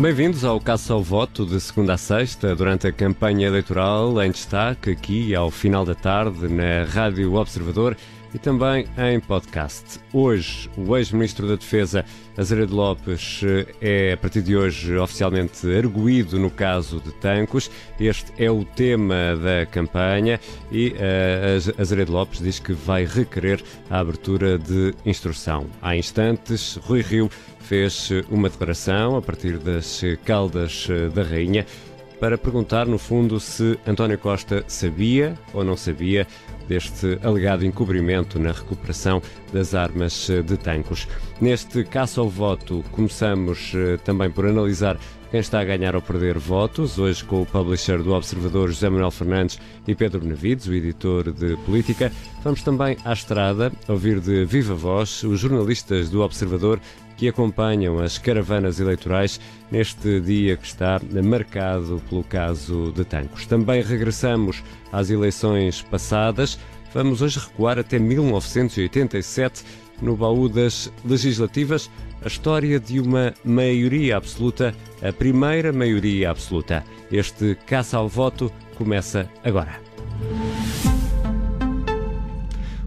Bem-vindos ao Caça ao Voto de segunda a sexta, durante a campanha eleitoral, em destaque aqui ao final da tarde na Rádio Observador e também em podcast. Hoje, o ex-ministro da Defesa, Azeredo Lopes, é a partir de hoje oficialmente arguído no caso de Tancos. Este é o tema da campanha e uh, Azeredo Lopes diz que vai requerer a abertura de instrução. Há instantes, Rui Rio fez uma declaração a partir das Caldas da Rainha para perguntar, no fundo, se António Costa sabia ou não sabia deste alegado encobrimento na recuperação das armas de tancos. Neste caso ao voto, começamos eh, também por analisar quem está a ganhar ou perder votos, hoje com o publisher do Observador José Manuel Fernandes e Pedro Benavides, o editor de política. Vamos também à estrada ouvir de viva voz os jornalistas do Observador que acompanham as caravanas eleitorais neste dia que está marcado pelo caso de Tancos. Também regressamos às eleições passadas. Vamos hoje recuar até 1987 no baú das legislativas a história de uma maioria absoluta, a primeira maioria absoluta. Este caça ao voto começa agora.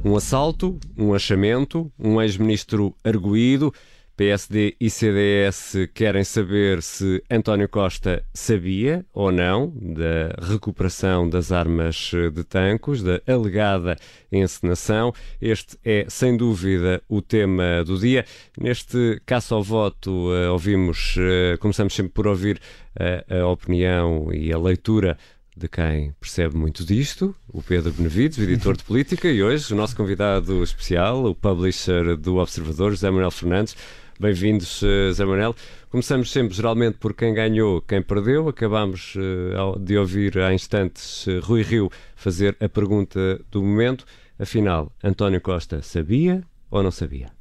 Um assalto, um achamento, um ex-ministro arguído, PSD e CDS querem saber se António Costa sabia ou não da recuperação das armas de tancos, da alegada encenação. Este é, sem dúvida, o tema do dia. Neste caso ao voto, eh, ouvimos, eh, começamos sempre por ouvir a, eh, a opinião e a leitura de quem percebe muito disto, o Pedro Benevides, editor de política, e hoje o nosso convidado especial, o publisher do Observador, José Manuel Fernandes. Bem-vindos, Zé Manel. Começamos sempre, geralmente, por quem ganhou, quem perdeu. Acabamos uh, de ouvir há instantes Rui Rio fazer a pergunta do momento. Afinal, António Costa sabia ou não sabia?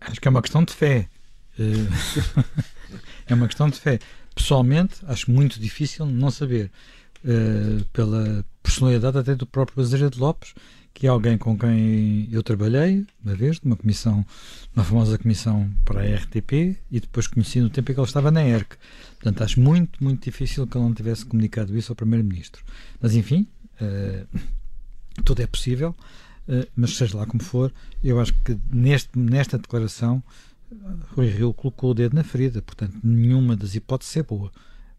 Acho que é uma questão de fé. é uma questão de fé. Pessoalmente, acho muito difícil não saber. pela personalidade até do próprio Azeredo Lopes, que é alguém com quem eu trabalhei uma vez, numa comissão, uma famosa comissão para a RTP, e depois conheci no tempo em que ele estava na ERC. Portanto, acho muito, muito difícil que ele não tivesse comunicado isso ao Primeiro-Ministro. Mas, enfim, uh, tudo é possível, uh, mas seja lá como for, eu acho que neste, nesta declaração Rui Rio colocou o dedo na ferida, portanto, nenhuma das hipóteses é boa.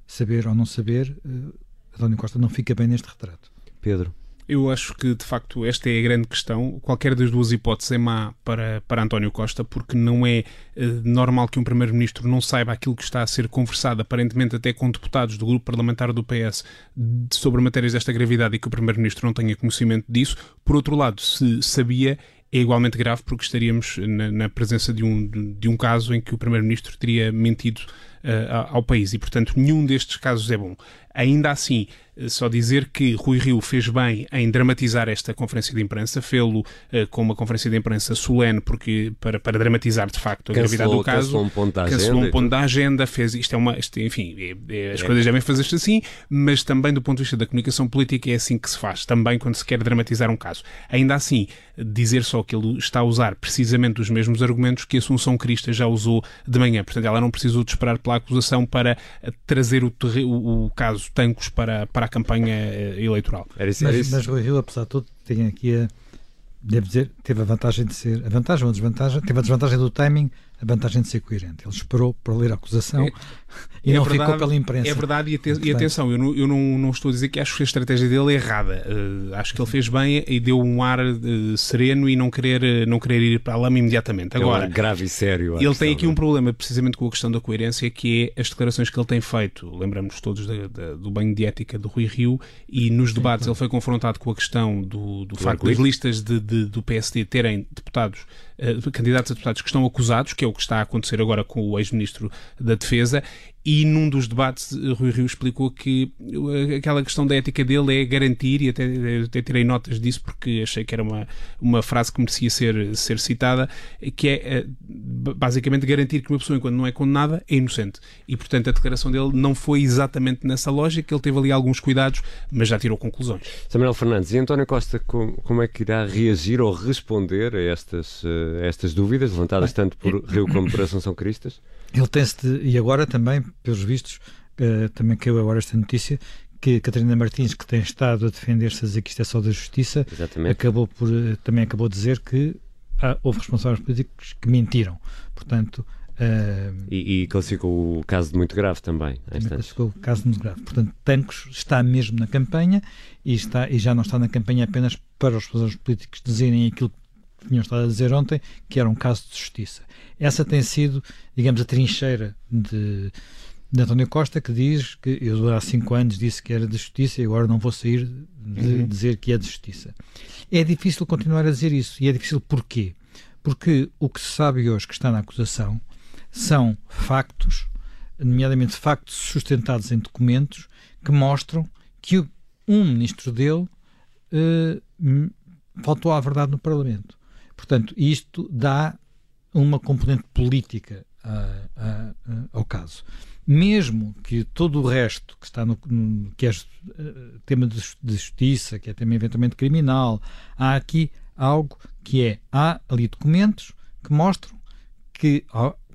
Saber ou não saber, uh, António Costa não fica bem neste retrato. Pedro. Eu acho que, de facto, esta é a grande questão. Qualquer das duas hipóteses é má para, para António Costa, porque não é eh, normal que um Primeiro-Ministro não saiba aquilo que está a ser conversado, aparentemente até com deputados do grupo parlamentar do PS, sobre matérias desta gravidade e que o Primeiro-Ministro não tenha conhecimento disso. Por outro lado, se sabia, é igualmente grave porque estaríamos na, na presença de um, de um caso em que o Primeiro-Ministro teria mentido uh, ao país e, portanto, nenhum destes casos é bom. Ainda assim, só dizer que Rui Rio fez bem em dramatizar esta conferência de imprensa, fê-lo uh, com uma conferência de imprensa solene, porque para, para dramatizar de facto a cancelou, gravidade do caso. Cancelou um ponto da agenda. Um ponto da agenda, fez isto é uma. Isto, enfim, é, é, as é. coisas devem fazer-se assim, mas também do ponto de vista da comunicação política é assim que se faz, também quando se quer dramatizar um caso. Ainda assim, dizer só que ele está a usar precisamente os mesmos argumentos que Assunção Crista já usou de manhã. Portanto, ela não precisou de esperar pela acusação para trazer o, o, o caso Tancos para, para a campanha eh, eleitoral. Era isso, era mas, isso. mas Rui Rio, apesar de tudo, tem aqui a, devo dizer, teve a vantagem de ser, a vantagem ou a desvantagem, teve a desvantagem do timing, a vantagem de ser coerente. Ele esperou para ler a acusação é, e é não verdade, ficou pela imprensa. É verdade, e, aten e atenção, eu, não, eu não, não, estou a dizer que acho que a estratégia dele é errada. Uh, acho que ele fez bem e deu um ar uh, sereno e não querer, não querer ir para a lama imediatamente. Agora, é um grave e sério. Ele tem aqui um problema precisamente com a questão da coerência, que é as declarações que ele tem feito. Lembramos todos da, da, do banho de ética do Rui Rio e nos debates ele foi confrontado com a questão do, do facto das listas de, de, do PSD terem deputados candidatos a deputados que estão acusados, que é o que está a acontecer agora com o ex-ministro da Defesa, e num dos debates, Rui Rio explicou que uh, aquela questão da ética dele é garantir, e até, até tirei notas disso porque achei que era uma, uma frase que merecia ser, ser citada, que é basicamente garantir que uma pessoa, enquanto não é condenada, é inocente. E, portanto, a declaração dele não foi exatamente nessa lógica, ele teve ali alguns cuidados, mas já tirou conclusões. Samuel Fernandes, e António Costa, como, como é que irá reagir ou responder a estas, a estas dúvidas levantadas tanto por Rio como por Assunção Cristas? Ele tem-se e agora também, pelos vistos, uh, também caiu agora esta notícia que Catarina Martins, que tem estado a defender-se a dizer que isto é só da justiça, Exatamente. acabou por, eh, também acabou de dizer que há, houve responsáveis políticos que mentiram. Portanto, Uh, e, e, classificou o caso de muito grave também. também classificou o caso de muito grave. Portanto, Tancos está mesmo na campanha e, está, e já não está na campanha apenas para os responsáveis políticos dizerem aquilo que tinham estado a dizer ontem, que era um caso de justiça. Essa tem sido, digamos, a trincheira de, de António Costa, que diz que eu há cinco anos disse que era de justiça e agora não vou sair de uhum. dizer que é de justiça. É difícil continuar a dizer isso. E é difícil porquê? Porque o que se sabe hoje que está na acusação são factos, nomeadamente factos sustentados em documentos, que mostram que um ministro dele uh, faltou à verdade no Parlamento. Portanto, isto dá uma componente política a, a, a, ao caso. Mesmo que todo o resto que está no, no que é tema de, justiça, que é tema eventualmente criminal, há aqui algo que é há ali documentos que mostram que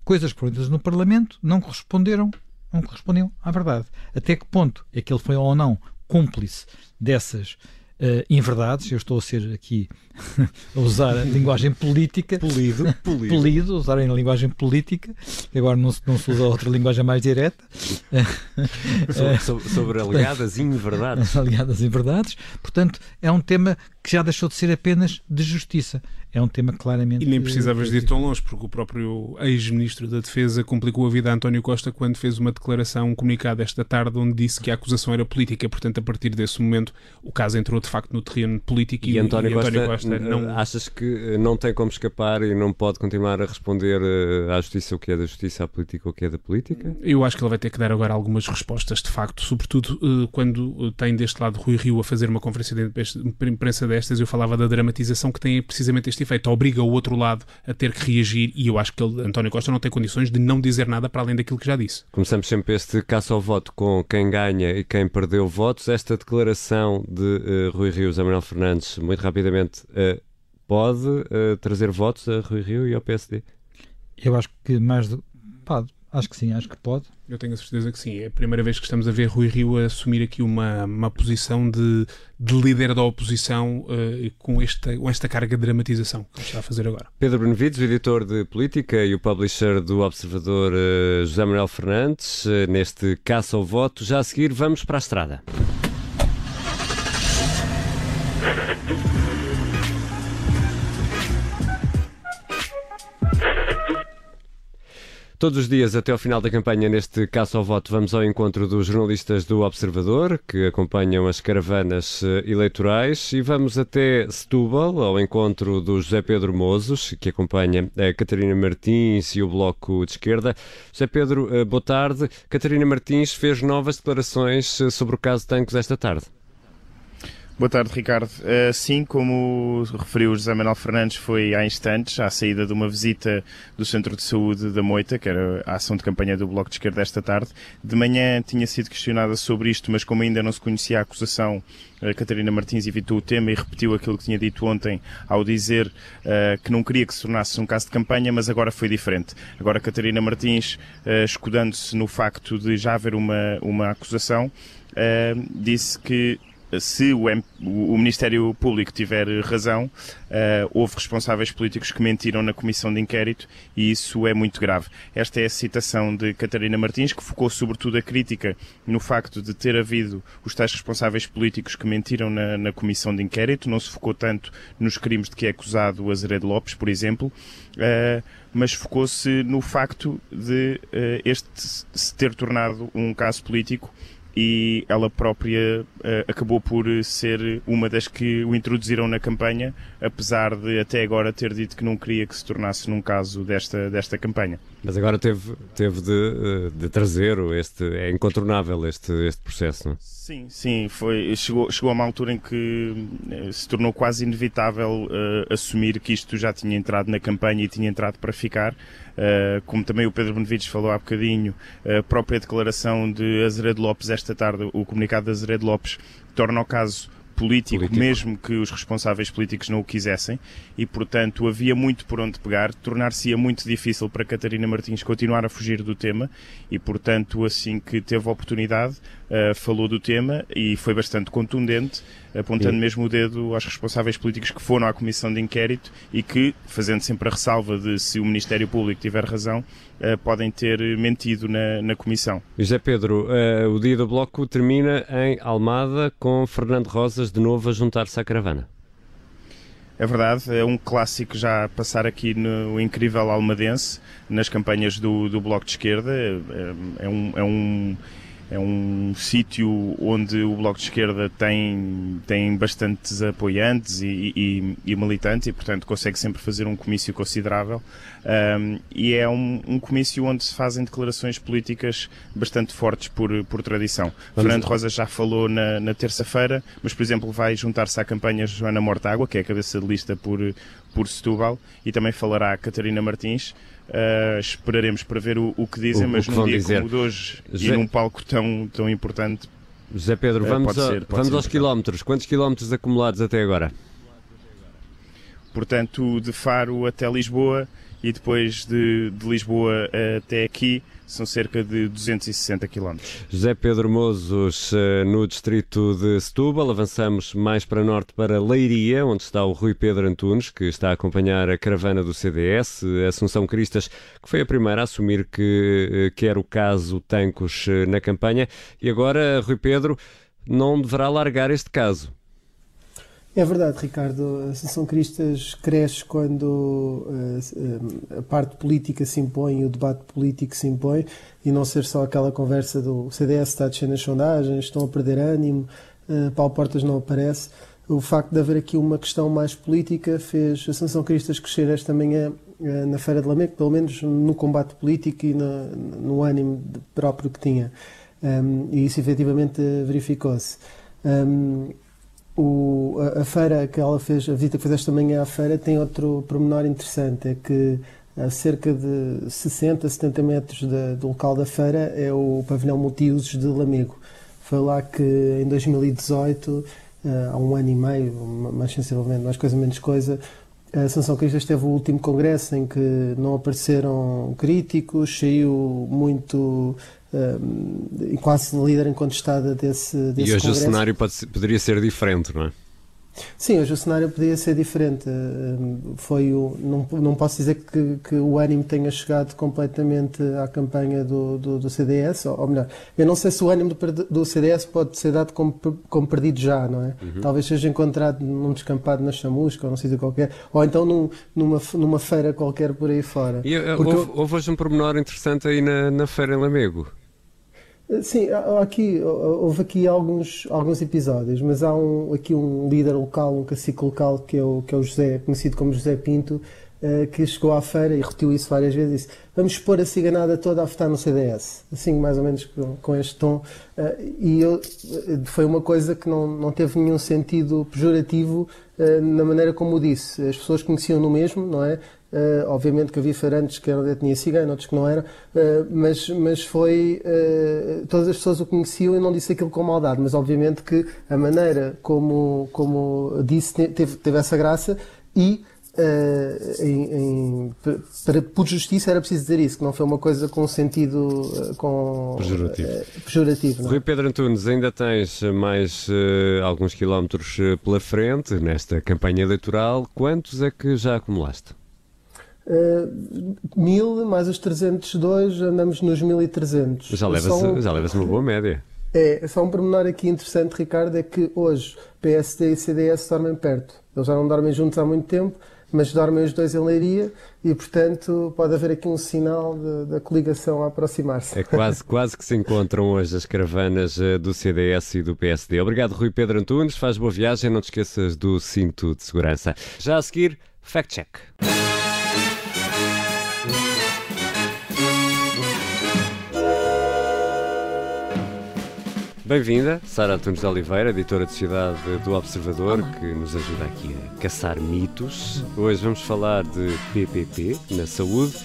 coisas ditas no Parlamento não corresponderam, não correspondiam à verdade. Até que ponto é que ele foi ou não cúmplice dessas uh, inverdades, eu estou a ser aqui a usar a linguagem política, polido, polido. polido usar a linguagem política, agora não, não se usa outra linguagem mais direta. sobre, sobre, sobre alegadas inverdades. alegadas inverdades. Portanto, é um tema que já deixou de ser apenas de justiça. É um tema claramente. E nem precisavas de ir tão longe, porque o próprio ex-ministro da Defesa complicou a vida a António Costa quando fez uma declaração, um comunicado esta tarde, onde disse que a acusação era política. Portanto, a partir desse momento, o caso entrou de facto no terreno político e, e António, e António Costa, Costa, não. Achas que eh, não tem como escapar e não pode continuar a responder eh, à justiça o que é da justiça, à política o que é da política? Eu acho que ele vai ter que dar agora algumas respostas, de facto, sobretudo eh, quando tem deste lado Rui Rio a fazer uma conferência de imprensa destas. Eu falava da dramatização que tem precisamente este efeito, obriga o outro lado a ter que reagir e eu acho que ele, António Costa não tem condições de não dizer nada para além daquilo que já disse. Começamos sempre este caça ao voto com quem ganha e quem perdeu votos. Esta declaração de uh, Rui Rio, Zé Manuel Fernandes, muito rapidamente, uh, pode uh, trazer votos a Rui Rio e ao PSD? Eu acho que mais do... Pode, Acho que sim, acho que pode. Eu tenho a certeza que sim. É a primeira vez que estamos a ver Rui Rio assumir aqui uma, uma posição de, de líder da oposição uh, com, esta, com esta carga de dramatização que está a fazer agora. Pedro Benevides, o editor de política e o publisher do Observador uh, José Manuel Fernandes, uh, neste caça ao voto. Já a seguir, vamos para a estrada. Todos os dias, até ao final da campanha, neste caso ao voto, vamos ao encontro dos jornalistas do Observador, que acompanham as caravanas eh, eleitorais, e vamos até Setúbal, ao encontro do José Pedro Mozos, que acompanha a Catarina Martins e o Bloco de Esquerda. José Pedro, eh, boa tarde. Catarina Martins fez novas declarações eh, sobre o caso Tancos esta tarde. Boa tarde, Ricardo. Assim como referiu José Manuel Fernandes, foi há instantes, à saída de uma visita do Centro de Saúde da Moita, que era a ação de campanha do Bloco de Esquerda esta tarde. De manhã tinha sido questionada sobre isto, mas como ainda não se conhecia a acusação, a Catarina Martins evitou o tema e repetiu aquilo que tinha dito ontem ao dizer uh, que não queria que se tornasse um caso de campanha, mas agora foi diferente. Agora Catarina Martins, uh, escudando-se no facto de já haver uma, uma acusação, uh, disse que se o, o, Ministério Público tiver razão, uh, houve responsáveis políticos que mentiram na comissão de inquérito e isso é muito grave. Esta é a citação de Catarina Martins, que focou sobretudo a crítica no facto de ter havido os tais responsáveis políticos que mentiram na, na comissão de inquérito, não se focou tanto nos crimes de que é acusado o Azeredo Lopes, por exemplo, uh, mas focou-se no facto de uh, este se ter tornado um caso político e ela própria uh, acabou por ser uma das que o introduziram na campanha, apesar de até agora ter dito que não queria que se tornasse num caso desta, desta campanha. Mas agora teve, teve de, eh, de trazer este, é incontornável este, este processo, não é? Sim, sim, foi, chegou, chegou a uma altura em que eh, se tornou quase inevitável uh, assumir que isto já tinha entrado na campanha e tinha entrado para ficar. Uh, como também o Pedro Benevides falou há bocadinho, a própria declaração de Azeredo Lopes esta tarde, o comunicado de Azeredo Lopes, torna o caso político, político, mesmo que os responsáveis políticos não o quisessem, e portanto havia muito por onde pegar, tornar-se-ia muito difícil para Catarina Martins continuar a fugir do tema, e portanto, assim que teve a oportunidade, uh, falou do tema e foi bastante contundente, apontando Sim. mesmo o dedo aos responsáveis políticos que foram à comissão de inquérito e que, fazendo sempre a ressalva de se o Ministério Público tiver razão, uh, podem ter mentido na, na comissão. José Pedro, uh, o dia do Bloco termina em Almada com Fernando Rosas de novo a juntar-se à caravana. É verdade, é um clássico já passar aqui no incrível Almadense, nas campanhas do, do Bloco de Esquerda. É, é, é um, é um é um sítio onde o Bloco de Esquerda tem, tem bastantes apoiantes e, e, e militantes e, portanto, consegue sempre fazer um comício considerável. Um, e é um, um, comício onde se fazem declarações políticas bastante fortes por, por tradição. Vamos Fernando Rosa já falou na, na terça-feira, mas, por exemplo, vai juntar-se à campanha Joana Mortágua, que é a cabeça de lista por, por Setúbal, e também falará a Catarina Martins. Uh, esperaremos para ver o, o que dizem, o, mas o que num dia dizer. como de hoje José... e num palco tão, tão importante. José Pedro, vamos, a, ser, vamos aos quilómetros. Quantos quilómetros acumulados até agora? Portanto, de Faro até Lisboa e depois de, de Lisboa até aqui são cerca de 260 km. José Pedro Mozos, eh, no distrito de Setúbal, avançamos mais para norte para Leiria, onde está o Rui Pedro Antunes, que está a acompanhar a caravana do CDS, Assunção Cristas, que foi a primeira a assumir que eh, quer o caso Tancos eh, na campanha, e agora, Rui Pedro, não deverá largar este caso. É verdade, Ricardo. A Associação Cristas cresce quando uh, a parte política se impõe o debate político se impõe e não ser só aquela conversa do CDS está a descer nas sondagens, estão a perder ânimo, uh, Paulo Portas não aparece. O facto de haver aqui uma questão mais política fez a Associação Cristas crescer esta manhã uh, na Feira de Lamego, pelo menos no combate político e no, no ânimo próprio que tinha. Um, e isso efetivamente verificou-se. Um, o, a, a, feira que ela fez, a visita que fez esta manhã à feira, tem outro pormenor interessante, é que a cerca de 60, 70 metros do local da feira é o pavilhão multiusos de Lamego. Foi lá que em 2018, eh, há um ano e meio, mais sensivelmente, mais coisa menos coisa, a Sanção Cristas teve o último congresso em que não apareceram críticos, saiu muito e quase líder incontestada desse, desse E hoje congresso. o cenário pode, poderia ser diferente, não é? Sim, hoje o cenário poderia ser diferente. Foi o, não, não posso dizer que, que o ânimo tenha chegado completamente à campanha do, do, do CDS, ou, ou, melhor, eu não sei se o ânimo do, do, CDS pode ser dado como, como perdido já, não é? Uhum. Talvez seja encontrado num descampado na chamusca, ou num sítio qualquer, ou então num, numa, numa feira qualquer por aí fora. E, uh, houve, eu... houve hoje um pormenor interessante aí na, na feira em Lamego. Sim, aqui, houve aqui alguns, alguns episódios, mas há um, aqui um líder local, um cacique local, que é o, que é o José, conhecido como José Pinto, que chegou à feira e repetiu isso várias vezes disse vamos expor a ciganada toda a votar no CDS, assim mais ou menos com, com este tom. Uh, e eu, foi uma coisa que não, não teve nenhum sentido pejorativo na maneira como o disse. As pessoas conheciam no mesmo, não é? Uh, obviamente que havia feirantes que eram de etnia cigana, outros que não eram, uh, mas, mas foi. Uh, todas as pessoas o conheciam e não disse aquilo com maldade, mas obviamente que a maneira como, como disse teve, teve essa graça e. Em, em, para, por justiça era preciso dizer isso, que não foi uma coisa com sentido com, pejorativo. pejorativo não? É? Rui Pedro Antunes, ainda tens mais alguns quilómetros pela frente nesta campanha eleitoral. Quantos é que já acumulaste? Uh, mil mais os 302, andamos nos 1300. Já leva-se um, leva uma boa média. É, só um pormenor aqui interessante, Ricardo, é que hoje PSD e CDS dormem perto. Eles já não dormem juntos há muito tempo, mas dormem os dois em Leiria e, portanto, pode haver aqui um sinal da coligação a aproximar-se. É quase, quase que se encontram hoje as caravanas eh, do CDS e do PSD. Obrigado, Rui Pedro Antunes. Faz boa viagem, não te esqueças do cinto de segurança. Já a seguir, fact Bem-vinda, Sara Antunes de Oliveira, editora de cidade do Observador, Olá. que nos ajuda aqui a caçar mitos. Hoje vamos falar de PPP na saúde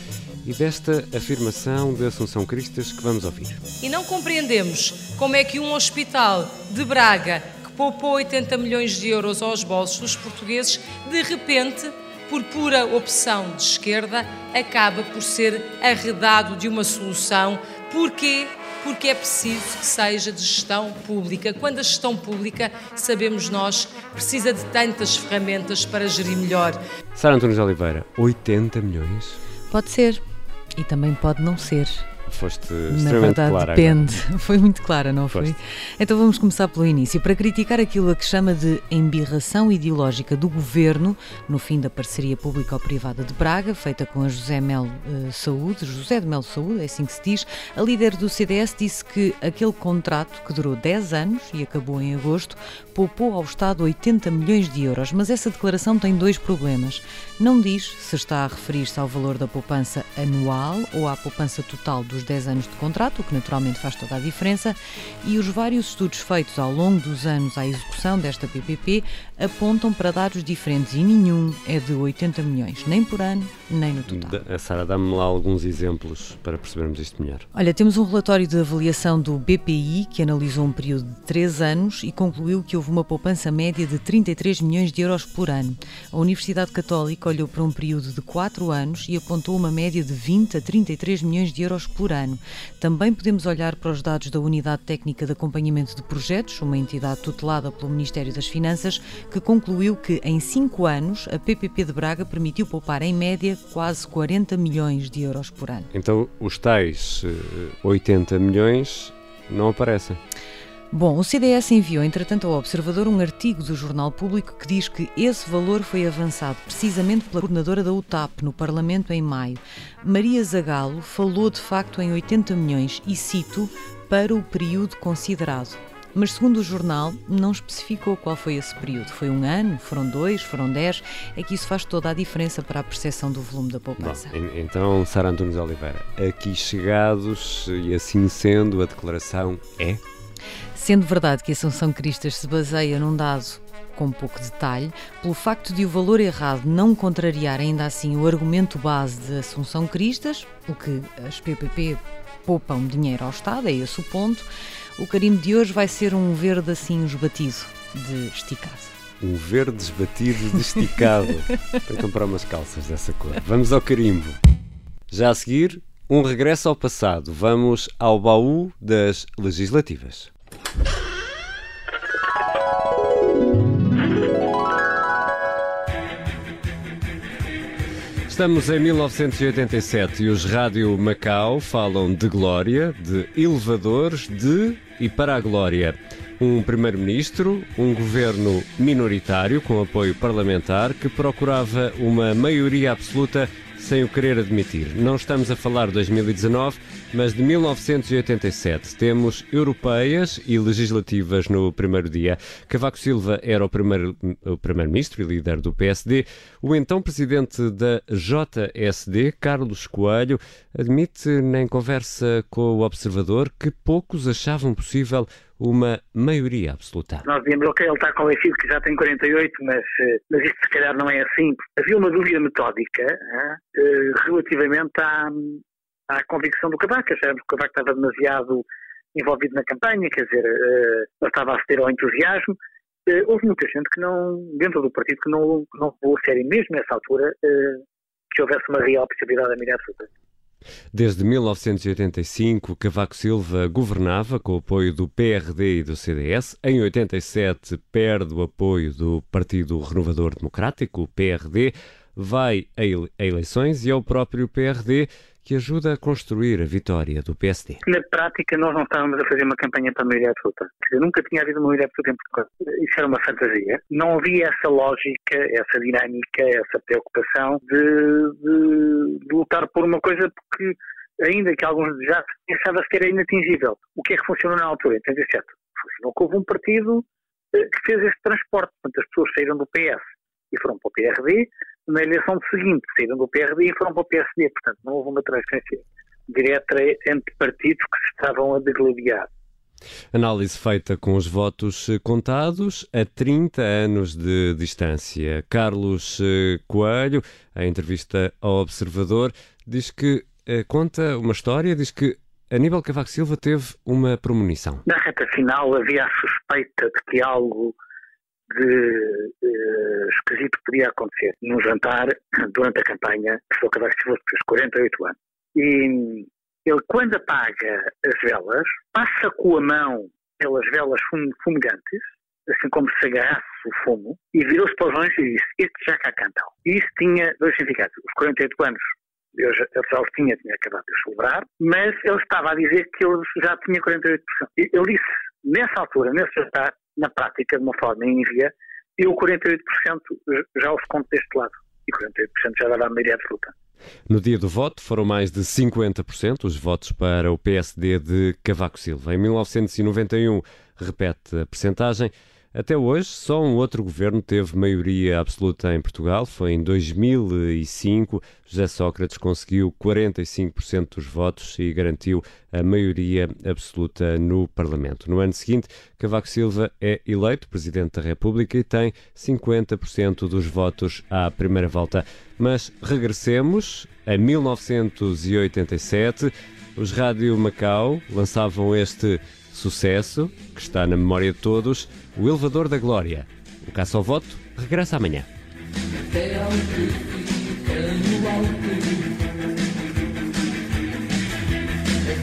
e desta afirmação de Assunção Cristas que vamos ouvir. E não compreendemos como é que um hospital de Braga poupou 80 milhões de euros aos bolsos dos portugueses, de repente, por pura opção de esquerda, acaba por ser arredado de uma solução. Porquê? Porque é preciso que seja de gestão pública. Quando a gestão pública, sabemos nós, precisa de tantas ferramentas para gerir melhor. Sara Antunes de Oliveira, 80 milhões? Pode ser. E também pode não ser. Foste Na verdade, clara depende. Agora. Foi muito clara, não Foste. foi? Então vamos começar pelo início. Para criticar aquilo a que chama de embirração ideológica do governo, no fim da parceria público-privada de Braga, feita com a José Melo uh, Saúde, José de Melo Saúde, é assim que se diz, a líder do CDS disse que aquele contrato, que durou 10 anos e acabou em agosto, poupou ao Estado 80 milhões de euros. Mas essa declaração tem dois problemas. Não diz se está a referir-se ao valor da poupança anual ou à poupança total dos 10 anos de contrato, o que naturalmente faz toda a diferença, e os vários estudos feitos ao longo dos anos à execução desta PPP apontam para dados diferentes e nenhum é de 80 milhões, nem por ano, nem no total. A Sara, dá-me lá alguns exemplos para percebermos isto melhor. Olha, temos um relatório de avaliação do BPI que analisou um período de 3 anos e concluiu que houve uma poupança média de 33 milhões de euros por ano. A Universidade Católica olhou para um período de 4 anos e apontou uma média de 20 a 33 milhões de euros por ano. Também podemos olhar para os dados da Unidade Técnica de Acompanhamento de Projetos, uma entidade tutelada pelo Ministério das Finanças, que concluiu que em 5 anos a PPP de Braga permitiu poupar em média quase 40 milhões de euros por ano. Então os tais 80 milhões não aparecem. Bom, o CDS enviou, entretanto, ao Observador um artigo do Jornal Público que diz que esse valor foi avançado precisamente pela coordenadora da UTAP no Parlamento em maio. Maria Zagalo falou de facto em 80 milhões e cito para o período considerado. Mas, segundo o jornal, não especificou qual foi esse período. Foi um ano, foram dois, foram dez. É que isso faz toda a diferença para a percepção do volume da poupança. Bom, então, Sara Antunes Oliveira, aqui chegados e assim sendo, a declaração é? Sendo verdade que a Assunção Cristas se baseia num dado com pouco detalhe, pelo facto de o valor errado não contrariar ainda assim o argumento base de Assunção Cristas, o que as PPP poupam dinheiro ao Estado, é esse o ponto, o carimbo de hoje vai ser um verde assim esbatido de esticado. Um verde esbatido de esticado. Tenho que comprar umas calças dessa cor. Vamos ao carimbo. Já a seguir, um regresso ao passado. Vamos ao baú das legislativas. Estamos em 1987 e os Rádio Macau falam de glória, de elevadores, de e para a glória. Um primeiro-ministro, um governo minoritário com apoio parlamentar que procurava uma maioria absoluta sem o querer admitir. Não estamos a falar de 2019, mas de 1987. Temos europeias e legislativas no primeiro dia. Cavaco Silva era o primeiro, primeiro-ministro e líder do PSD. O então presidente da JSD, Carlos Coelho, admite em conversa com o Observador que poucos achavam possível uma maioria absoluta. Nós dizemos, ok, ele está convencido que já tem 48, mas, mas isto se calhar não é assim. Havia uma dúvida metódica eh, relativamente à, à convicção do Cavaco. Achámos que o Cavaco estava demasiado envolvido na campanha, quer dizer, uh, estava a aceder ao entusiasmo. Uh, houve muita gente que não, dentro do partido, que não, não levou a sério, mesmo nessa altura, uh, que houvesse uma real possibilidade de mirar absoluta. Desde 1985, Cavaco Silva governava com o apoio do PRD e do CDS. Em 87, perde o apoio do Partido Renovador Democrático, o PRD, vai a eleições e é o próprio PRD que ajuda a construir a vitória do PSD. Na prática, nós não estávamos a fazer uma campanha para a maioria absoluta. Dizer, nunca tinha havido uma maioria absoluta em Portugal. Isso era uma fantasia. Não havia essa lógica, essa dinâmica, essa preocupação de, de, de lutar por uma coisa porque, ainda que alguns já pensava que era inatingível. O que é que funcionou na altura? Em 87. Funcionou que houve um partido que fez esse transporte. Portanto, as pessoas saíram do PS e foram para o PRD, na eleição seguinte saíram do PRD e foram para o PSD. Portanto, não houve uma transferência direta entre partidos que se estavam a degladiar. Análise feita com os votos contados a 30 anos de distância. Carlos eh, Coelho, em entrevista ao Observador, diz que eh, conta uma história, diz que Aníbal Cavaco Silva teve uma premonição. Na reta final havia a suspeita de que algo de uh, esquisito podia acontecer num jantar durante a campanha que o Cavaco Silva fez 48 anos. E ele, quando apaga as velas, passa com a mão pelas velas fumegantes, assim como se agarrasse o fumo, e virou-se para os longe e disse: Este já cá cantam. E isso tinha dois significados. Os 48 anos eu já, eu já os tinha, tinha acabado de celebrar, mas ele estava a dizer que ele já tinha 48%. Ele disse, nessa altura, nesse jantar, na prática, de uma forma ínvia, eu 48% já os conto deste lado. E 48% já dava a maioria absoluta. No dia do voto foram mais de 50% os votos para o PSD de Cavaco Silva. Em 1991 repete a percentagem. Até hoje, só um outro governo teve maioria absoluta em Portugal. Foi em 2005. José Sócrates conseguiu 45% dos votos e garantiu a maioria absoluta no Parlamento. No ano seguinte, Cavaco Silva é eleito Presidente da República e tem 50% dos votos à primeira volta. Mas regressemos a 1987. Os Rádio Macau lançavam este sucesso, que está na memória de todos, o Elevador da Glória. O Caça ao Voto regressa amanhã.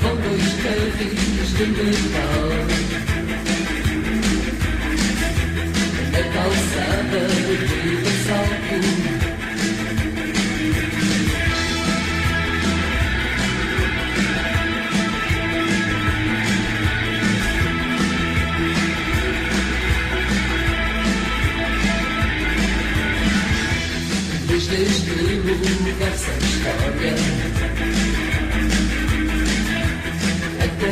Com dois carrinhos sem história. Até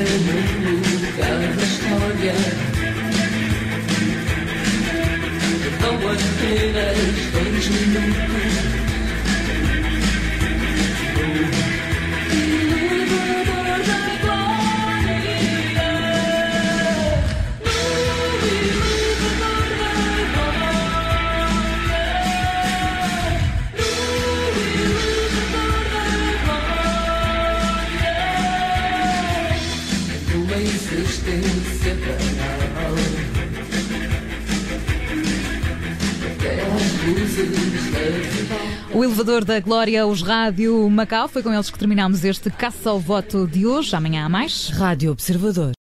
no lugar da história. Então apenas dois O elevador da Glória, os Rádio Macau, foi com eles que terminamos este Caça ao Voto de hoje. Amanhã há mais. Rádio Observador.